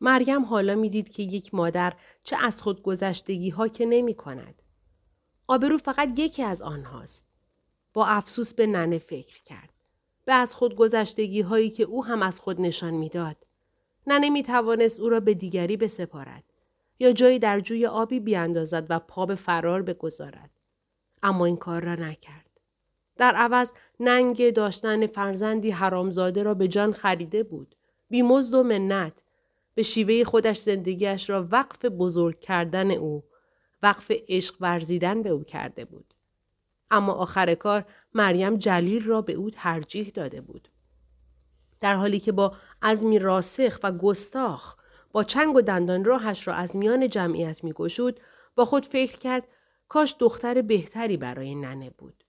مریم حالا می‌دید که یک مادر چه از خود گذشتگی ها که نمی کند. آبرو فقط یکی از آنهاست. با افسوس به ننه فکر کرد. به از خود گذشتگی هایی که او هم از خود نشان می‌داد. ننه می توانست او را به دیگری بسپارد یا جایی در جوی آبی بیاندازد و پا به فرار بگذارد. اما این کار را نکرد. در عوض ننگ داشتن فرزندی حرامزاده را به جان خریده بود. بیمزد و منت به شیوه خودش زندگیش را وقف بزرگ کردن او وقف عشق ورزیدن به او کرده بود. اما آخر کار مریم جلیل را به او ترجیح داده بود. در حالی که با عزمی راسخ و گستاخ با چنگ و دندان راهش را از میان جمعیت می گشود با خود فکر کرد کاش دختر بهتری برای ننه بود.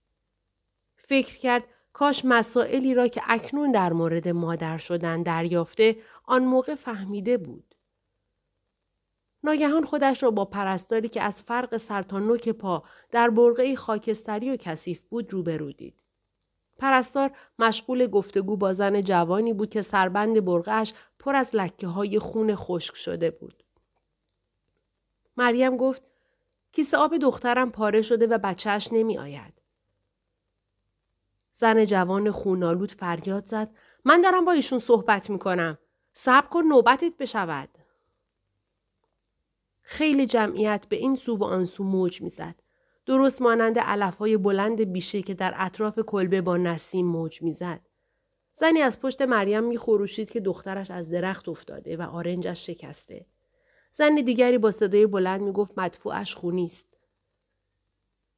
فکر کرد کاش مسائلی را که اکنون در مورد مادر شدن دریافته آن موقع فهمیده بود. ناگهان خودش را با پرستاری که از فرق سر تا نوک پا در برقعی خاکستری و کثیف بود روبرو دید. پرستار مشغول گفتگو با زن جوانی بود که سربند برقعش پر از لکه های خون خشک شده بود. مریم گفت کیسه آب دخترم پاره شده و بچهش نمی آید. زن جوان خونالود فریاد زد من دارم با ایشون صحبت می کنم. صبر کن نوبتت بشود. خیلی جمعیت به این سو و آن سو موج می‌زد. درست مانند علف های بلند بیشه که در اطراف کلبه با نسیم موج می‌زد. زنی از پشت مریم میخوروشید که دخترش از درخت افتاده و آرنجش شکسته. زن دیگری با صدای بلند می‌گفت مدفوعش خونی است.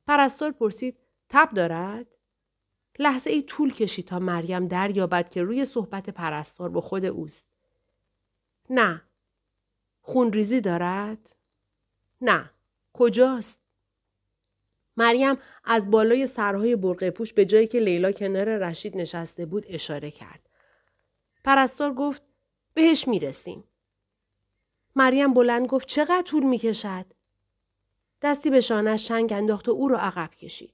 پرستار پرسید تب دارد؟ لحظه ای طول کشید تا مریم دریابد که روی صحبت پرستار با خود اوست. نه. خونریزی دارد؟ نه. کجاست؟ مریم از بالای سرهای برقه پوش به جایی که لیلا کنار رشید نشسته بود اشاره کرد. پرستار گفت بهش می‌رسیم. مریم بلند گفت چقدر طول می‌کشد؟ دستی به شانش شنگ انداخت و او را عقب کشید.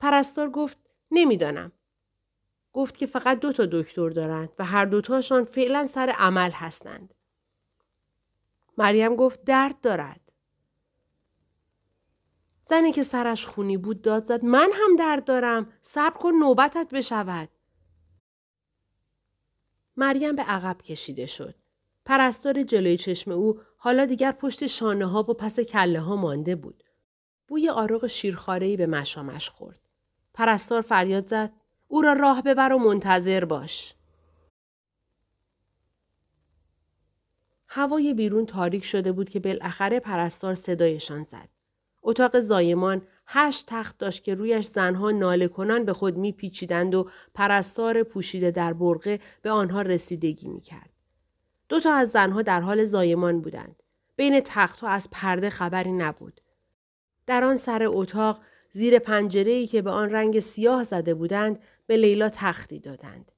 پرستار گفت نمی‌دانم. گفت که فقط دو تا دکتر دارند و هر دوتاشان فعلا سر عمل هستند. مریم گفت درد دارد. زنی که سرش خونی بود داد زد من هم درد دارم صبر کن نوبتت بشود مریم به عقب کشیده شد پرستار جلوی چشم او حالا دیگر پشت شانه ها و پس کله ها مانده بود بوی آرق شیرخارهی به مشامش خورد پرستار فریاد زد او را راه ببر و منتظر باش هوای بیرون تاریک شده بود که بالاخره پرستار صدایشان زد اتاق زایمان هشت تخت داشت که رویش زنها ناله کنان به خود میپیچیدند و پرستار پوشیده در برقه به آنها رسیدگی می‌کرد. دو تا از زنها در حال زایمان بودند. بین تختها از پرده خبری نبود. در آن سر اتاق زیر پنجره که به آن رنگ سیاه زده بودند به لیلا تختی دادند.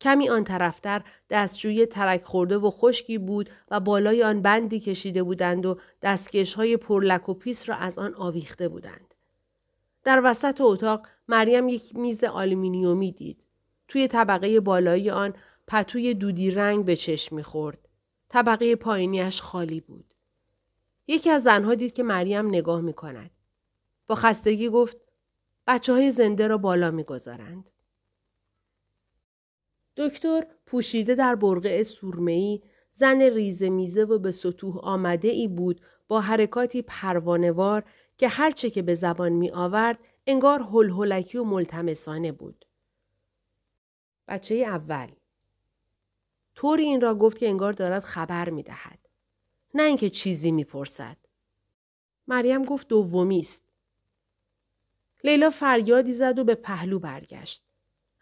کمی آن طرفتر دستشویی ترک خورده و خشکی بود و بالای آن بندی کشیده بودند و دستکش های پرلک و پیس را از آن آویخته بودند. در وسط اتاق مریم یک میز آلومینیومی دید. توی طبقه بالایی آن پتوی دودی رنگ به چشم می‌خورد. طبقه پایینیش خالی بود. یکی از زنها دید که مریم نگاه می کند. با خستگی گفت بچه های زنده را بالا می‌گذارند. دکتر پوشیده در برقع سورمه‌ای زن ریزه میزه و به سطوح آمده ای بود با حرکاتی پروانوار که هرچه که به زبان می آورد انگار هلهلکی و ملتمسانه بود. بچه اول طوری این را گفت که انگار دارد خبر می دهد. نه اینکه چیزی می پرسد. مریم گفت دومی است. لیلا فریادی زد و به پهلو برگشت.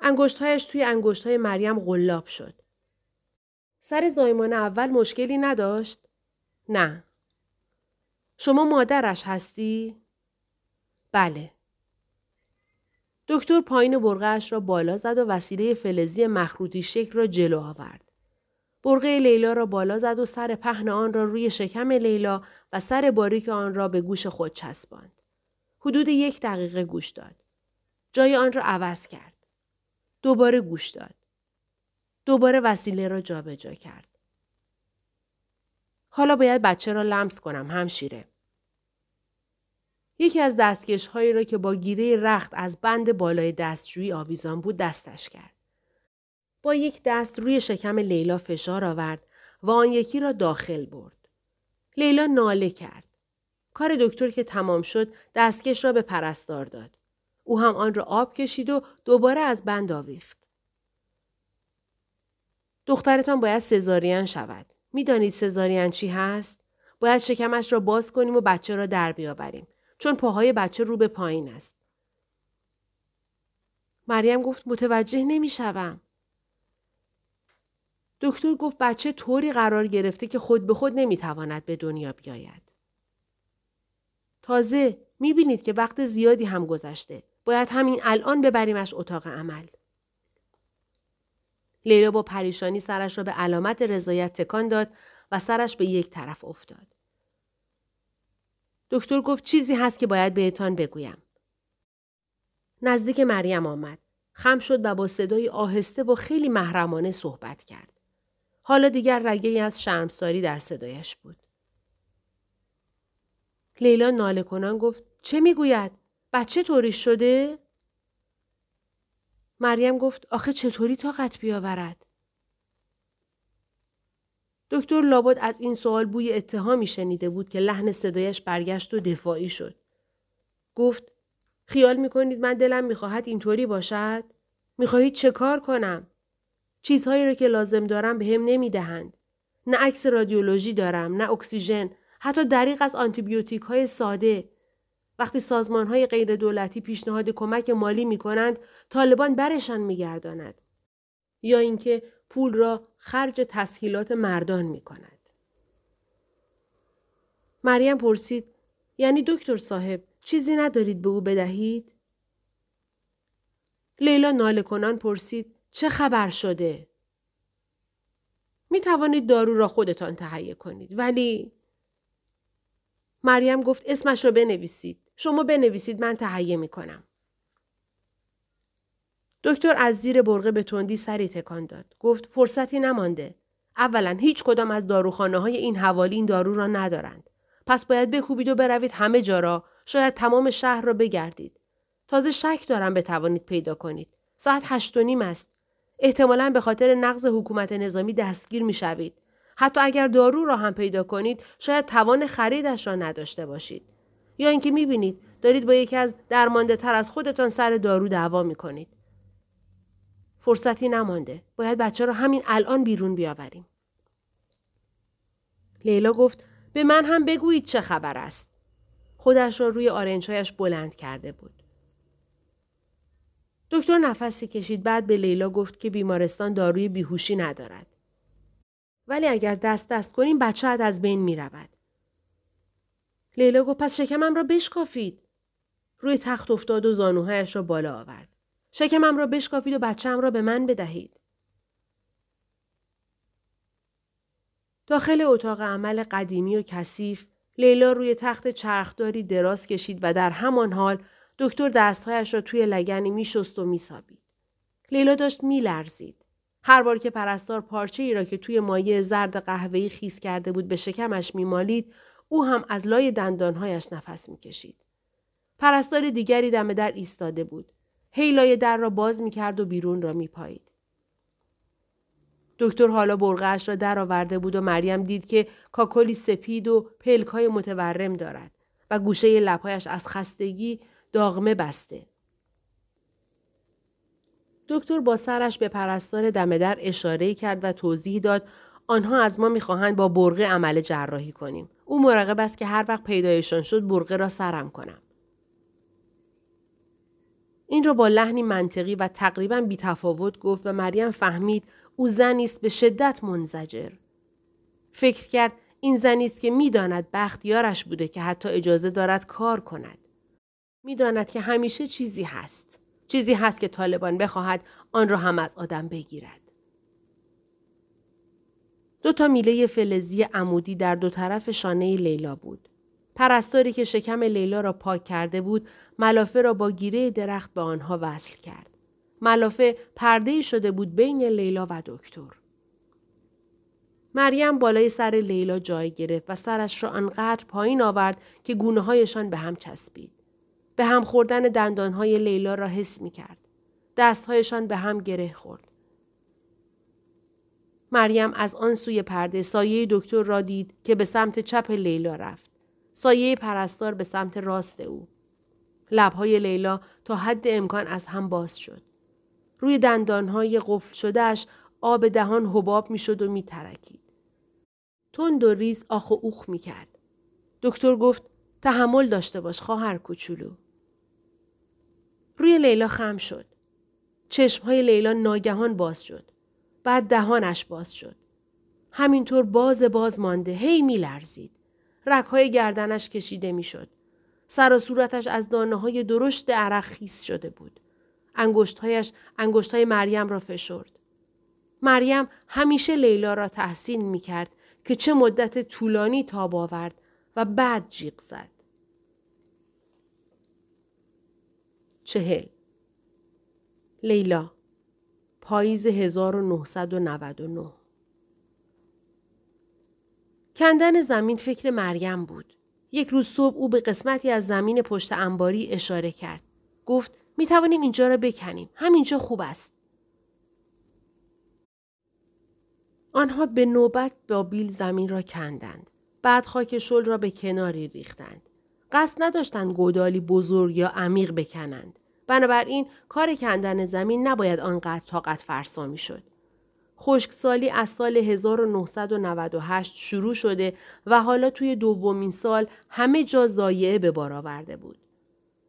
انگشتهایش توی انگشتهای مریم غلاب شد. سر زایمان اول مشکلی نداشت؟ نه. شما مادرش هستی؟ بله. دکتر پایین برغهش را بالا زد و وسیله فلزی مخروطی شکل را جلو آورد. برغه لیلا را بالا زد و سر پهن آن را روی شکم لیلا و سر باریک آن را به گوش خود چسباند. حدود یک دقیقه گوش داد. جای آن را عوض کرد. دوباره گوش داد. دوباره وسیله را جابجا جا کرد. حالا باید بچه را لمس کنم همشیره. یکی از دستکش هایی را که با گیره رخت از بند بالای دستشویی آویزان بود دستش کرد. با یک دست روی شکم لیلا فشار آورد و آن یکی را داخل برد. لیلا ناله کرد. کار دکتر که تمام شد دستکش را به پرستار داد. او هم آن را آب کشید و دوباره از بند آویخت. دخترتان باید سزارین شود. می‌دانید سزارین چی هست؟ باید شکمش را باز کنیم و بچه را در بیاوریم. چون پاهای بچه رو به پایین است. مریم گفت متوجه نمی‌شوم. دکتر گفت بچه طوری قرار گرفته که خود به خود نمی‌تواند به دنیا بیاید. تازه می‌بینید که وقت زیادی هم گذشته. باید همین الان ببریمش اتاق عمل. لیلا با پریشانی سرش را به علامت رضایت تکان داد و سرش به یک طرف افتاد. دکتر گفت چیزی هست که باید بهتان بگویم. نزدیک مریم آمد. خم شد و با صدای آهسته و خیلی محرمانه صحبت کرد. حالا دیگر رگه از شرمساری در صدایش بود. لیلا ناله کنان گفت چه می‌گوید؟ بچه طوریش شده؟ مریم گفت آخه چطوری طاقت بیاورد؟ دکتر لابد از این سوال بوی اتهامی شنیده بود که لحن صدایش برگشت و دفاعی شد. گفت خیال می‌کنید من دلم می‌خواهد اینطوری باشد؟ می‌خواهید چه کار کنم؟ چیزهایی را که لازم دارم به هم نمی‌دهند. نه عکس رادیولوژی دارم، نه اکسیژن، حتی دریق از آنتیبیوتیک های ساده. وقتی سازمان های غیر دولتی پیشنهاد کمک مالی می کنند، طالبان برشان می گرداند. یا اینکه پول را خرج تسهیلات مردان می کند. مریم پرسید یعنی دکتر صاحب چیزی ندارید به او بدهید؟ لیلا ناله کنان پرسید چه خبر شده؟ می توانید دارو را خودتان تهیه کنید ولی مریم گفت اسمش را بنویسید. شما بنویسید من تهیه می کنم. دکتر از زیر برقه به تندی سری تکان داد. گفت فرصتی نمانده. اولا هیچ کدام از داروخانه های این حوالی این دارو را ندارند. پس باید بکوبید و بروید همه جا را شاید تمام شهر را بگردید. تازه شک دارم بتوانید پیدا کنید. ساعت هشت و نیم است. احتمالا به خاطر نقض حکومت نظامی دستگیر می شوید. حتی اگر دارو را هم پیدا کنید شاید توان خریدش را نداشته باشید. یا اینکه می بینید دارید با یکی از درمانده تر از خودتان سر دارو دعوا می کنید. فرصتی نمانده. باید بچه را همین الان بیرون بیاوریم. لیلا گفت به من هم بگویید چه خبر است. خودش را روی آرنجهایش بلند کرده بود. دکتر نفسی کشید بعد به لیلا گفت که بیمارستان داروی بیهوشی ندارد. ولی اگر دست دست کنیم بچه از بین می رود. لیلا گفت پس شکمم را بشکافید. روی تخت افتاد و زانوهایش را بالا آورد. شکمم را بشکافید و بچم را به من بدهید. داخل اتاق عمل قدیمی و کثیف لیلا روی تخت چرخداری دراز کشید و در همان حال دکتر دستهایش را توی لگنی میشست و میسابید. لیلا داشت میلرزید. هر بار که پرستار پارچه ای را که توی مایه زرد قهوه‌ای خیس کرده بود به شکمش میمالید او هم از لای دندانهایش نفس می‌کشید. پرستار دیگری دم در ایستاده بود. هیلای در را باز می کرد و بیرون را می پایید. دکتر حالا برغش را در آورده بود و مریم دید که کاکلی سپید و پلک های متورم دارد و گوشه لبهایش از خستگی داغمه بسته. دکتر با سرش به پرستار دم در اشاره کرد و توضیح داد آنها از ما می‌خواهند با برقه عمل جراحی کنیم. او مراقب است که هر وقت پیدایشان شد برقه را سرم کنم. این را با لحنی منطقی و تقریبا بیتفاوت گفت و مریم فهمید او زنی است به شدت منزجر. فکر کرد این زنی است که می‌داند بختیارش بوده که حتی اجازه دارد کار کند. می‌داند که همیشه چیزی هست. چیزی هست که طالبان بخواهد آن را هم از آدم بگیرد. دو تا میله فلزی عمودی در دو طرف شانه لیلا بود. پرستاری که شکم لیلا را پاک کرده بود ملافه را با گیره درخت به آنها وصل کرد. ملافه پرده شده بود بین لیلا و دکتر. مریم بالای سر لیلا جای گرفت و سرش را آنقدر پایین آورد که گونه هایشان به هم چسبید. به هم خوردن دندانهای لیلا را حس می کرد. دستهایشان به هم گره خورد. مریم از آن سوی پرده سایه دکتر را دید که به سمت چپ لیلا رفت. سایه پرستار به سمت راست او. لبهای لیلا تا حد امکان از هم باز شد. روی دندانهای قفل شدهش آب دهان حباب می‌شد و میترکید. تند و ریز آخ و اوخ می کرد. دکتر گفت تحمل داشته باش خواهر کوچولو. روی لیلا خم شد. چشمهای لیلا ناگهان باز شد. بعد دهانش باز شد. همینطور باز باز مانده هی می لرزید. رکهای گردنش کشیده می شد. سر و صورتش از دانه های درشت عرق خیس شده بود. انگشتهایش انگشتهای مریم را فشرد. مریم همیشه لیلا را تحسین می کرد که چه مدت طولانی تاب آورد و بعد جیغ زد. چهل لیلا پاییز 1999 کندن زمین فکر مریم بود. یک روز صبح او به قسمتی از زمین پشت انباری اشاره کرد. گفت می توانیم اینجا را بکنیم. همینجا خوب است. آنها به نوبت با بیل زمین را کندند. بعد خاک شل را به کناری ریختند. قصد نداشتند گودالی بزرگ یا عمیق بکنند. بنابراین کار کندن زمین نباید آنقدر طاقت فرسا می شد. خشکسالی از سال 1998 شروع شده و حالا توی دومین سال همه جا زایعه به بار آورده بود.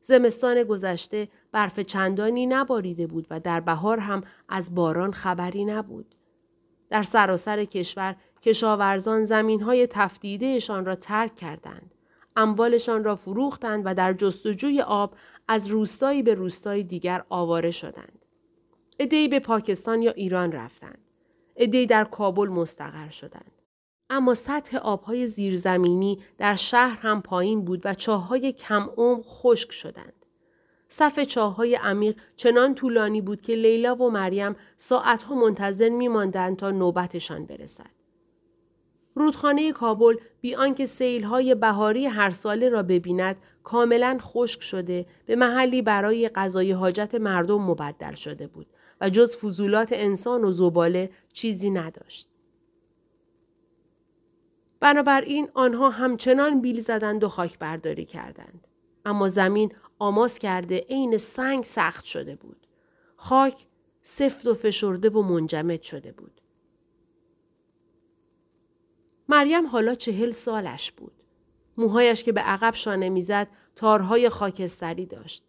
زمستان گذشته برف چندانی نباریده بود و در بهار هم از باران خبری نبود. در سراسر کشور کشاورزان زمین های تفتیدهشان را ترک کردند. اموالشان را فروختند و در جستجوی آب از روستایی به روستای دیگر آواره شدند. ادهی به پاکستان یا ایران رفتند. ادهی در کابل مستقر شدند. اما سطح آبهای زیرزمینی در شهر هم پایین بود و چاههای کم عمق خشک شدند. صف چاههای عمیق چنان طولانی بود که لیلا و مریم ساعتها منتظر میماندند تا نوبتشان برسد. رودخانه کابل بی آنکه سیلهای بهاری هر ساله را ببیند کاملا خشک شده به محلی برای غذای حاجت مردم مبدل شده بود و جز فضولات انسان و زباله چیزی نداشت. بنابراین آنها همچنان بیل زدند و خاک برداری کردند. اما زمین آماس کرده عین سنگ سخت شده بود. خاک سفت و فشرده و منجمد شده بود. مریم حالا چهل سالش بود. موهایش که به عقب شانه می‌زد تارهای خاکستری داشت.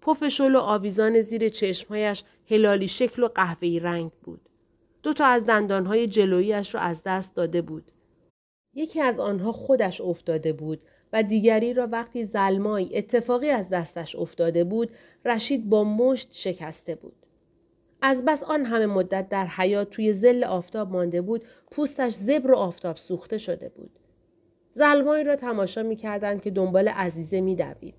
پف شل و آویزان زیر چشمهایش هلالی شکل و قهوه‌ای رنگ بود. دو تا از دندانهای جلویش را از دست داده بود. یکی از آنها خودش افتاده بود و دیگری را وقتی زلمای اتفاقی از دستش افتاده بود رشید با مشت شکسته بود. از بس آن همه مدت در حیات توی زل آفتاب مانده بود پوستش زبر و آفتاب سوخته شده بود. زلمایی را تماشا می کردند که دنبال عزیزه می دوید.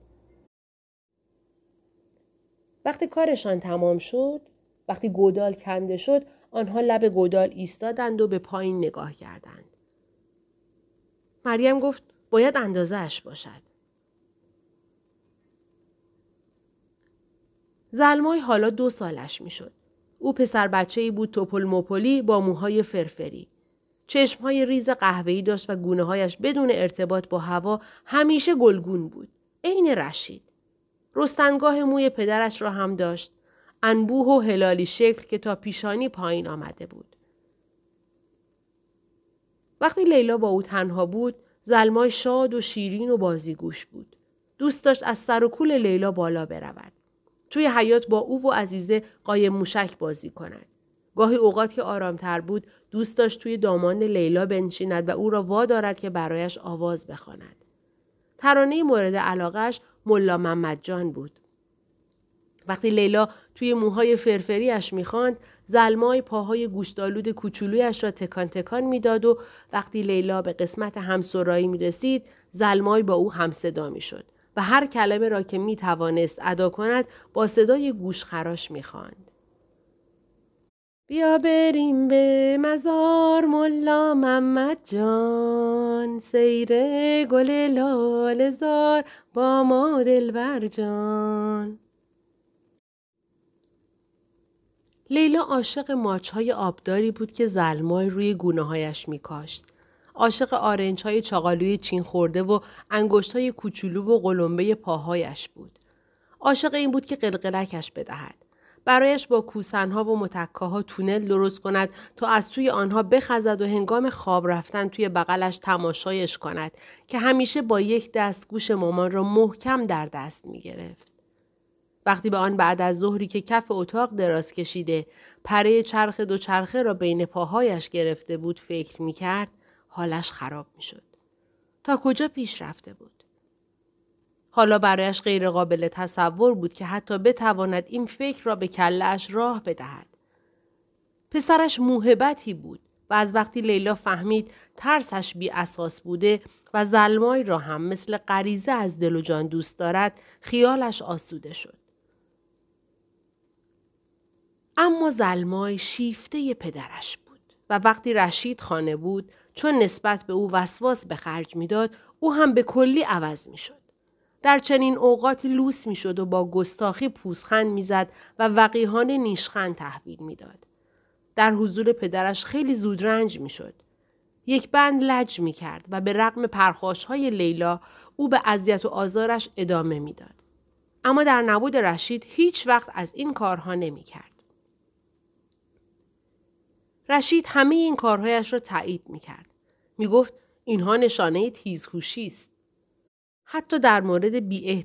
وقتی کارشان تمام شد، وقتی گودال کنده شد، آنها لب گودال ایستادند و به پایین نگاه کردند. مریم گفت باید اندازهش باشد. زلمای حالا دو سالش می‌شد. او پسر بچه ای بود توپل موپلی با موهای فرفری. چشمهای ریز قهوه‌ای داشت و گونه هایش بدون ارتباط با هوا همیشه گلگون بود. عین رشید. رستنگاه موی پدرش را هم داشت. انبوه و هلالی شکل که تا پیشانی پایین آمده بود. وقتی لیلا با او تنها بود زلمای شاد و شیرین و بازیگوش بود. دوست داشت از سر و کول لیلا بالا برود. توی حیات با او و عزیزه قایم موشک بازی کند. گاهی اوقات که آرامتر بود دوست داشت توی دامان لیلا بنشیند و او را وادارد که برایش آواز بخواند. ترانه مورد علاقش ملا محمد جان بود. وقتی لیلا توی موهای فرفریش می‌خواند زلمای پاهای گوشتالود کوچولویش را تکان تکان می‌داد و وقتی لیلا به قسمت همسرایی می رسید زلمای با او همصدا می شد و هر کلمه را که می توانست ادا کند با صدای گوشخراش می خواند. بیا بریم به مزار ملا محمد جان سیر گل لال زار با ما دلبر جان لیلا عاشق ماچهای آبداری بود که زلمای روی گونه هایش می کاشت. عاشق آرنج های چاقالوی چین خورده و انگشت های کوچولو و قلمبه پاهایش بود. عاشق این بود که قلقلکش بدهد. برایش با کوسنها و متکاها تونل درست کند تا از توی آنها بخزد و هنگام خواب رفتن توی بغلش تماشایش کند که همیشه با یک دست گوش مامان را محکم در دست می گرفت. وقتی به آن بعد از ظهری که کف اتاق دراز کشیده پره چرخ دو چرخه را بین پاهایش گرفته بود فکر می کرد حالش خراب می شد. تا کجا پیش رفته بود؟ حالا برایش غیرقابل تصور بود که حتی بتواند این فکر را به کلش راه بدهد. پسرش موهبتی بود و از وقتی لیلا فهمید ترسش بی اساس بوده و زلمای را هم مثل غریزه از دل و جان دوست دارد خیالش آسوده شد. اما زلمای شیفته پدرش بود و وقتی رشید خانه بود چون نسبت به او وسواس به خرج می‌داد او هم به کلی عوض می شد. در چنین اوقاتی لوس می شد و با گستاخی پوزخند می‌زد و وقیهان نیشخند تحویل می‌داد. در حضور پدرش خیلی زود رنج می شد. یک بند لج می کرد و به رغم پرخاش های لیلا او به اذیت و آزارش ادامه می‌داد. اما در نبود رشید هیچ وقت از این کارها نمی کرد. رشید همه این کارهایش را تایید می کرد. می گفت اینها نشانه تیزهوشی است. حتی در مورد بی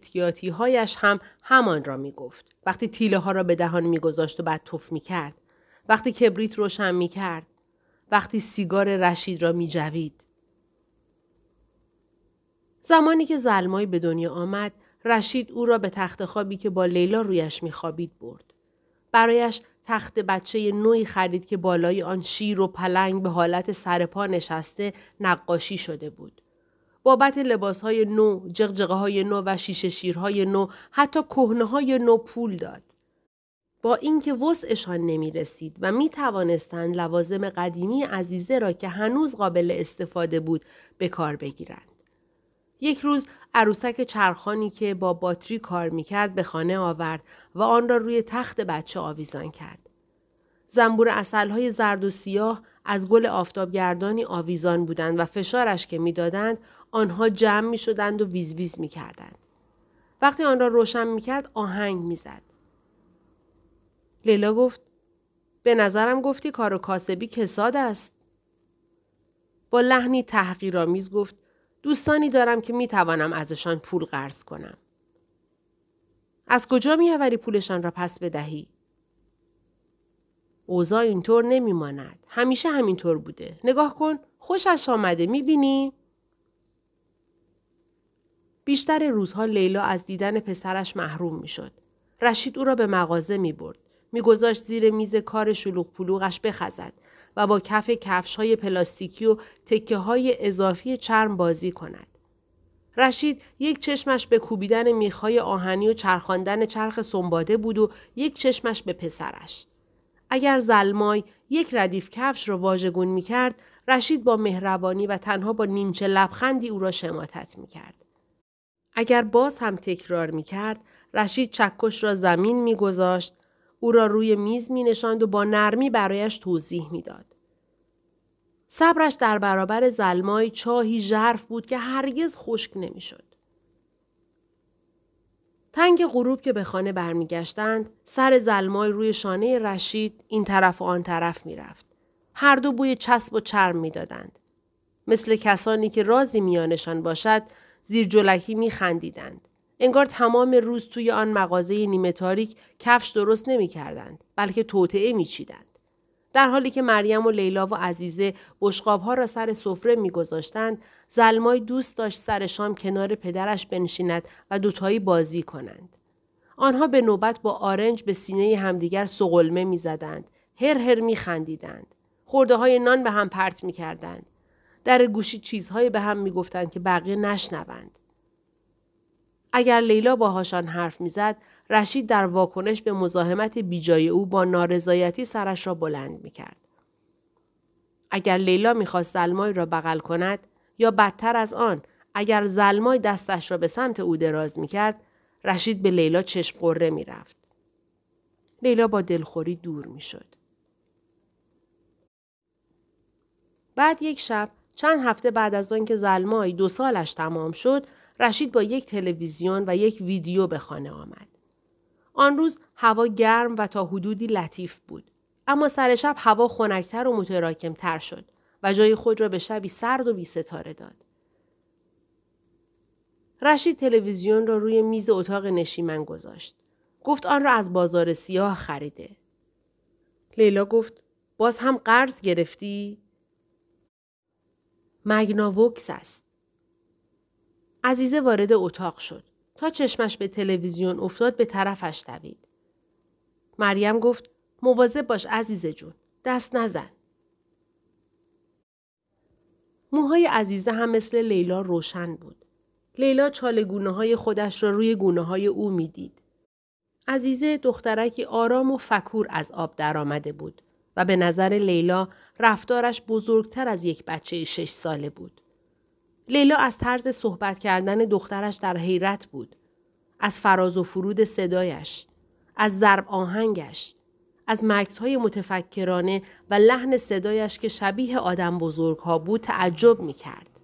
هایش هم همان را می گفت. وقتی تیله ها را به دهان می گذاشت و بعد توف می کرد. وقتی کبریت روشن می کرد. وقتی سیگار رشید را می جوید. زمانی که زلمای به دنیا آمد رشید او را به تخت خوابی که با لیلا رویش می خوابید برد. برایش تخت بچه نوعی خرید که بالای آن شیر و پلنگ به حالت سرپا نشسته نقاشی شده بود. بابت لباس های نو، جغجغه های نو و شیشه شیرهای نو، حتی کهنه های نو پول داد. با اینکه وسعشان نمی رسید و می توانستند لوازم قدیمی عزیزه را که هنوز قابل استفاده بود به کار بگیرند. یک روز عروسک چرخانی که با باتری کار می‌کرد به خانه آورد و آن را روی تخت بچه آویزان کرد. زنبور اصلهای زرد و سیاه از گل آفتابگردانی آویزان بودند و فشارش که می‌دادند آنها جمع می شدند و ویز ویز می کردند. وقتی آن را روشن می کرد آهنگ می زد. لیلا گفت به نظرم گفتی کار و کاسبی کساد است. با لحنی تحقیرآمیز گفت دوستانی دارم که می توانم ازشان پول قرض کنم. از کجا میآوری پولشان را پس بدهی؟ اوضاع اینطور نمیماند. همیشه همینطور بوده. نگاه کن. خوشش آمده. می‌بینی؟ بیشتر روزها لیلا از دیدن پسرش محروم می‌شد. رشید او را به مغازه می برد. میگذاشت زیر میز کار شلوغ پلوغش بخزد و با کف کفش های پلاستیکی و تکه های اضافی چرم بازی کند. رشید یک چشمش به کوبیدن میخهای آهنی و چرخاندن چرخ سنباده بود و یک چشمش به پسرش. اگر زلمای یک ردیف کفش را واژگون می کرد، رشید با مهربانی و تنها با نیمچه لبخندی او را شماتت می کرد. اگر باز هم تکرار می کرد، رشید چکش را زمین می گذاشت او را روی میز می نشاند و با نرمی برایش توضیح می‌داد. صبرش در برابر زلمای چاهی ژرف بود که هرگز خشک نمی‌شد. تنگ غروب که به خانه برمیگشتند سر زلمای روی شانه رشید این طرف و آن طرف می‌رفت هر دو بوی چسب و چرم می‌دادند مثل کسانی که رازی میانشان باشد زیر جلکی میخندیدند انگار تمام روز توی آن مغازه نیمه تاریک کفش درست نمی کردند بلکه توطعه می چیدند. در حالی که مریم و لیلا و عزیزه ها را سر سفره میگذاشتند زلمای دوست داشت سر شام کنار پدرش بنشیند و دوتایی بازی کنند. آنها به نوبت با آرنج به سینه همدیگر سقلمه می‌زدند هر هر میخندیدند. خورده های نان به هم پرت می‌کردند. در گوشی چیزهایی به هم می‌گفتند که بقیه نشنوند. اگر لیلا باهاشان حرف می‌زد رشید در واکنش به مزاحمت بیجای او با نارضایتی سرش را بلند می کرد. اگر لیلا می‌خواست زلمای را بغل کند یا بدتر از آن اگر زلمای دستش را به سمت او دراز می کرد رشید به لیلا چشم قره می رفت. لیلا با دلخوری دور می شد. بعد یک شب چند هفته بعد از آنکه زلمای دو سالش تمام شد رشید با یک تلویزیون و یک ویدیو به خانه آمد. آن روز هوا گرم و تا حدودی لطیف بود. اما سر شب هوا خنکتر و متراکمتر شد و جای خود را به شبی سرد و بی ستاره داد. رشید تلویزیون را روی میز اتاق نشیمن گذاشت. گفت آن را از بازار سیاه خریده. لیلا گفت باز هم قرض گرفتی؟ مگناوکس است. عزیزه وارد اتاق شد. تا چشمش به تلویزیون افتاد به طرفش دوید. مریم گفت مواظب باش عزیزه جون. دست نزن. موهای عزیزه هم مثل لیلا روشن بود. لیلا چالگونه های خودش را روی گونه های او می‌دید. عزیزه دخترکی آرام و فکور از آب درآمده بود و به نظر لیلا رفتارش بزرگتر از یک بچه شش ساله بود. لیلا از طرز صحبت کردن دخترش در حیرت بود. از فراز و فرود صدایش. از ضرب آهنگش. از مکس های متفکرانه و لحن صدایش که شبیه آدم بزرگ ها بود تعجب می کرد.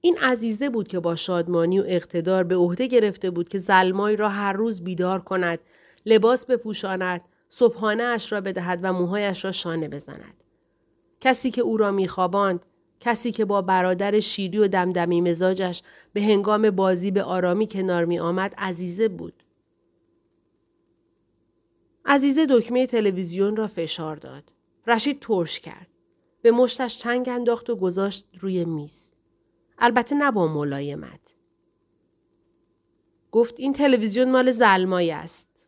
این عزیزه بود که با شادمانی و اقتدار به عهده گرفته بود که زلمای را هر روز بیدار کند، لباس بپوشاند، صبحانه اش را بدهد و موهایش را شانه بزند. کسی که او را میخواباند، کسی که با برادر شیری و دمدمی مزاجش به هنگام بازی به آرامی کنار می آمد عزیزه بود. عزیزه دکمه تلویزیون را فشار داد. رشید ترش کرد. به مشتش چنگ انداخت و گذاشت روی میز. البته نه با ملایمت. گفت این تلویزیون مال زلمایی است.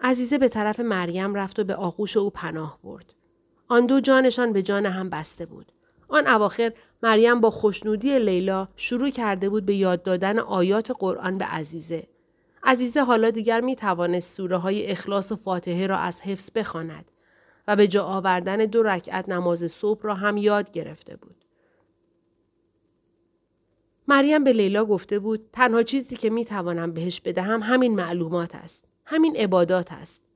عزیزه به طرف مریم رفت و به آغوش او پناه برد. آن دو جانشان به جان هم بسته بود. آن اواخر مریم با خوشنودی لیلا شروع کرده بود به یاد دادن آیات قرآن به عزیزه. عزیزه حالا دیگر می توانست سوره های اخلاص و فاتحه را از حفظ بخواند و به جا آوردن دو رکعت نماز صبح را هم یاد گرفته بود. مریم به لیلا گفته بود تنها چیزی که می توانم بهش بدهم همین معلومات است. همین عبادات است.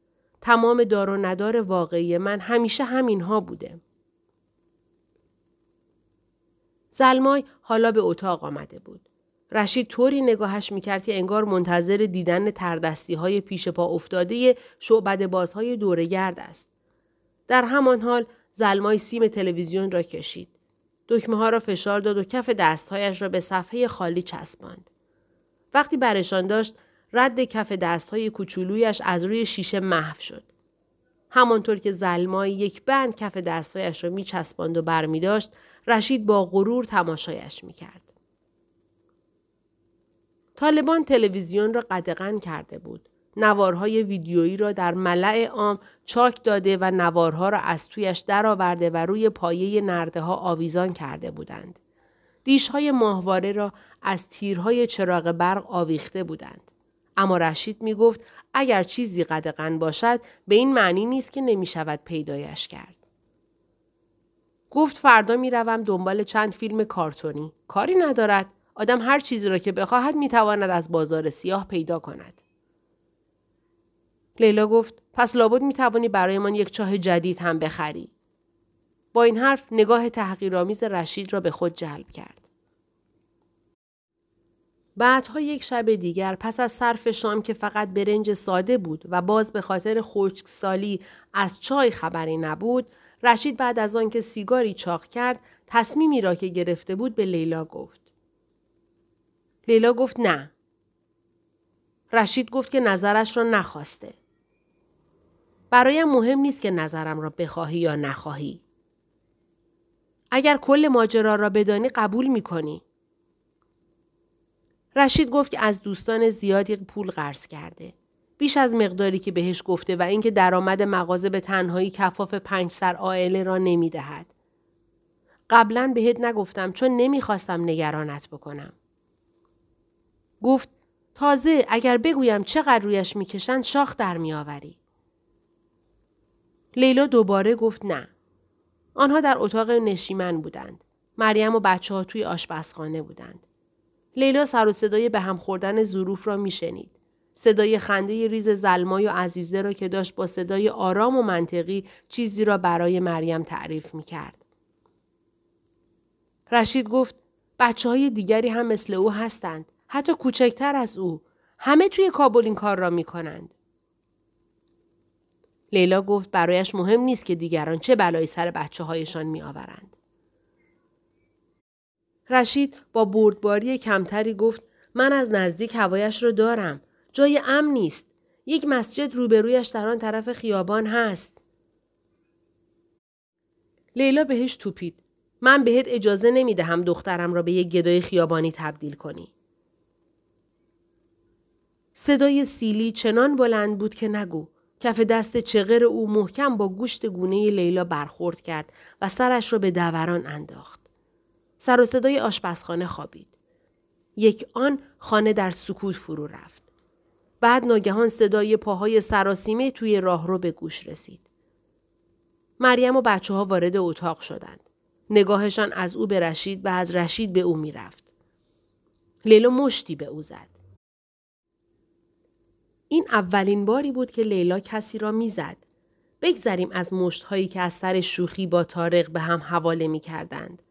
تمام دار و ندار واقعی من همیشه همینها بوده. زلمای حالا به اتاق آمده بود. رشید طوری نگاهش می‌کرد که انگار منتظر دیدن تردستی های پیش پا افتاده شعبد بازهای دورگرد است. در همان حال زلمای سیم تلویزیون را کشید. دکمه ها را فشار داد و کف دستهایش را به صفحه خالی چسباند. وقتی برشان داشت رد کف دستهای کوچولویش از روی شیشه محو شد. همانطور که زلمای یک بند کف دستهایش را می چسباند و برمی داشت، رشید با غرور تماشایش می کرد. طالبان تلویزیون را قدغن کرده بود. نوارهای ویدیویی را در ملع عام چاک داده و نوارها را از تویش درآورده و روی پایه نرده ها آویزان کرده بودند. دیشهای ماهواره را از تیرهای چراغ برق آویخته بودند. اما رشید می گفت اگر چیزی قدغن باشد به این معنی نیست که نمی شود پیدایش کرد. گفت فردا می روم دنبال چند فیلم کارتونی. کاری ندارد. آدم هر چیزی را که بخواهد می تواند از بازار سیاه پیدا کند. لیلا گفت پس لابد می توانی برایمان یک چاه جدید هم بخری. با این حرف نگاه تحقیرآمیز رشید را به خود جلب کرد. بعدها یک شب دیگر پس از صرف شام که فقط برنج ساده بود و باز به خاطر سالی از چای خبری نبود رشید بعد از آنکه سیگاری چاق کرد تصمیمی را که گرفته بود به لیلا گفت. لیلا گفت نه. رشید گفت که نظرش را نخواسته. برایم مهم نیست که نظرم را بخواهی یا نخواهی. اگر کل ماجرا را بدانی قبول می کنی. رشید گفت که از دوستان زیادی پول قرض کرده. بیش از مقداری که بهش گفته و اینکه درآمد مغازه به تنهایی کفاف پنج سر عائله را نمی دهد. قبلا بهت نگفتم چون نمی‌خواستم نگرانت بکنم. گفت تازه اگر بگویم چقدر رویش می‌کشند شاخ در میآوری. لیلا دوباره گفت نه. آنها در اتاق نشیمن بودند. مریم و بچه ها توی آشپزخانه بودند. لیلا سر و صدای به هم خوردن ظروف را میشنید. صدای خنده ریز زلمای و عزیزه را که داشت با صدای آرام و منطقی چیزی را برای مریم تعریف می کرد. رشید گفت بچه های دیگری هم مثل او هستند. حتی کوچکتر از او. همه توی کابل این کار را می کنند. لیلا گفت برایش مهم نیست که دیگران چه بلایی سر بچه هایشان می آورند. رشید با بردباری کمتری گفت من از نزدیک هوایش را دارم. جای امن نیست. یک مسجد روبرویش در آن طرف خیابان هست. لیلا بهش توپید. من بهت اجازه نمی دهم دخترم را به یک گدای خیابانی تبدیل کنی. صدای سیلی چنان بلند بود که نگو. کف دست چغر او محکم با گوشت گونه لیلا برخورد کرد و سرش را به دوران انداخت. سر و صدای آشپزخانه خوابید. یک آن خانه در سکوت فرو رفت. بعد ناگهان صدای پاهای سراسیمه توی راهرو به گوش رسید. مریم و بچه ها وارد اتاق شدند. نگاهشان از او به رشید و از رشید به او می‌رفت. لیلا مشتی به او زد. این اولین باری بود که لیلا کسی را می‌زد. بگذریم از مشتهایی که از سر شوخی با تارق به هم حواله می کردند.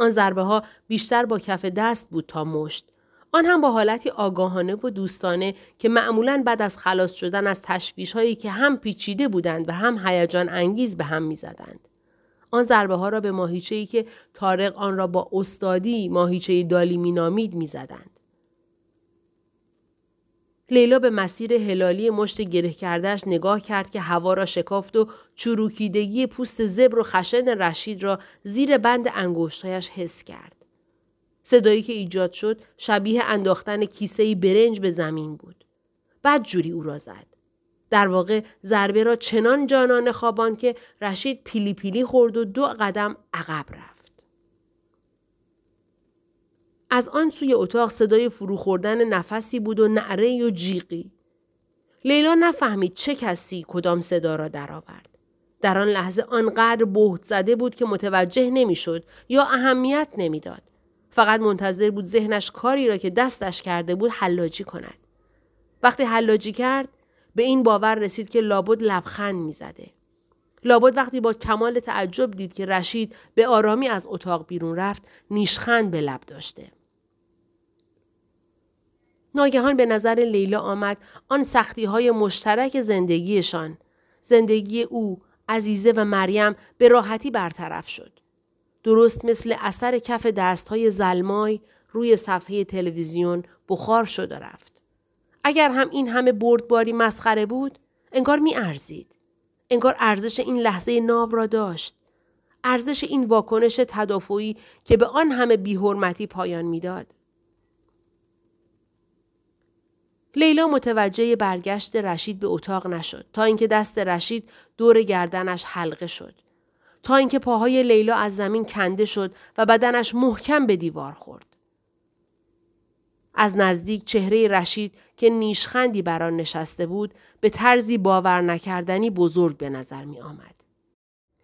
آن ضربه ها بیشتر با کف دست بود تا مشت. آن هم با حالتی آگاهانه و دوستانه که معمولا بعد از خلاص شدن از تشویش هایی که هم پیچیده بودند و هم هیجان انگیز به هم می‌زدند. آن ضربه ها را به ماهیچه ای که تارق آن را با استادی ماهیچه دالی مینامید می‌زدند. لیلا به مسیر هلالی مشت گره کردهش نگاه کرد که هوا را شکافت و چروکیدگی پوست زبر و خشن رشید را زیر بند انگشتهایش حس کرد. صدایی که ایجاد شد شبیه انداختن کیسه برنج به زمین بود. بعد جوری او را زد. در واقع ضربه را چنان جانانه خوابان که رشید پیلی پیلی خورد و دو قدم عقب رفت. از آن سوی اتاق صدای فرو خوردن نفسی بود و نعره و جیغی. لیلا نفهمید چه کسی کدام صدا را درآورد. در آن لحظه آنقدر بهت زده بود که متوجه نمی‌شد یا اهمیت نمی‌داد. فقط منتظر بود ذهنش کاری را که دستش کرده بود حلاجی کند. وقتی حلاجی کرد به این باور رسید که لابد لبخند می‌زده. لابد وقتی با کمال تعجب دید که رشید به آرامی از اتاق بیرون رفت نیشخند به لب داشته. ناگهان به نظر لیلا آمد آن سختی های مشترک زندگیشان. زندگی او، عزیزه و مریم به راحتی برطرف شد. درست مثل اثر کف دست های زلمای روی صفحه تلویزیون بخار شد و رفت. اگر هم این همه بردباری مسخره بود، انگار می ارزید. انگار ارزش این لحظه ناب را داشت. ارزش این واکنش تدافعی که به آن همه بیحرمتی پایان می‌داد. لیلا متوجه برگشت رشید به اتاق نشد. تا اینکه دست رشید دور گردنش حلقه شد. تا اینکه پاهای لیلا از زمین کنده شد و بدنش محکم به دیوار خورد. از نزدیک چهره رشید که نیشخندی بر آن نشسته بود به طرزی باور نکردنی بزرگ به نظر می آمد.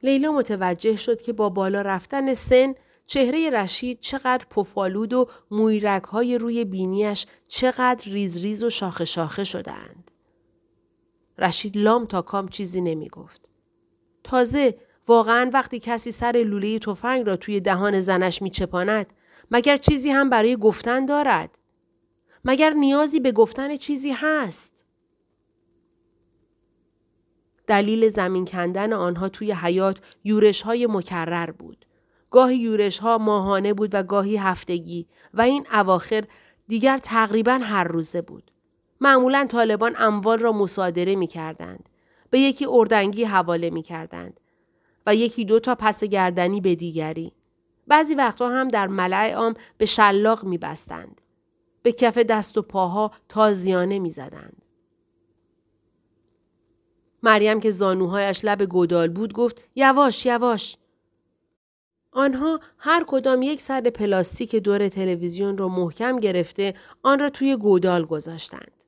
لیلا متوجه شد که با بالا رفتن سن چهره رشید چقدر پفالود و مویرک های روی بینیش چقدر ریز ریز و شاخه شاخه شدهاند. رشید لام تا کام چیزی نمی گفت. تازه واقعا وقتی کسی سر لوله تفنگ را توی دهان زنش می چپاند مگر چیزی هم برای گفتن دارد؟ مگر نیازی به گفتن چیزی هست؟ دلیل زمین کندن آنها توی حیات یورش های مکرر بود. گاهی یورش ها ماهانه بود و گاهی هفتگی و این اواخر دیگر تقریبا هر روزه بود. معمولا طالبان اموال را مصادره می کردند. به یکی اردنگی حواله می کردند و یکی دو تا پس گردنی به دیگری. بعضی وقتها هم در ملع عام به شلاق می بستند. به کف دست و پاها تازیانه می زدند. مریم که زانوهایش لب گودال بود گفت یواش یواش آنها هر کدام یک سر پلاستیک دور تلویزیون را محکم گرفته آن را توی گودال گذاشتند.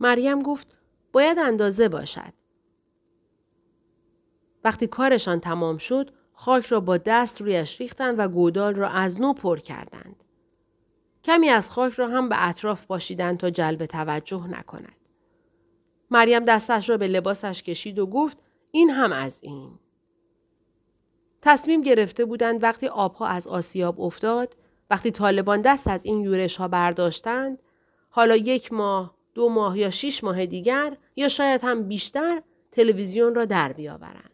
مریم گفت باید اندازه باشد. وقتی کارشان تمام شد خاک را با دست رویش ریختند و گودال را از نو پر کردند. کمی از خاک را هم به اطراف باشیدند تا جلب توجه نکند. مریم دستش را به لباسش کشید و گفت این هم از این. تصمیم گرفته بودند وقتی آبها از آسیاب افتاد، وقتی طالبان دست از این یورش ها برداشتند، حالا یک ماه، دو ماه یا شیش ماه دیگر یا شاید هم بیشتر تلویزیون را در بیاورند.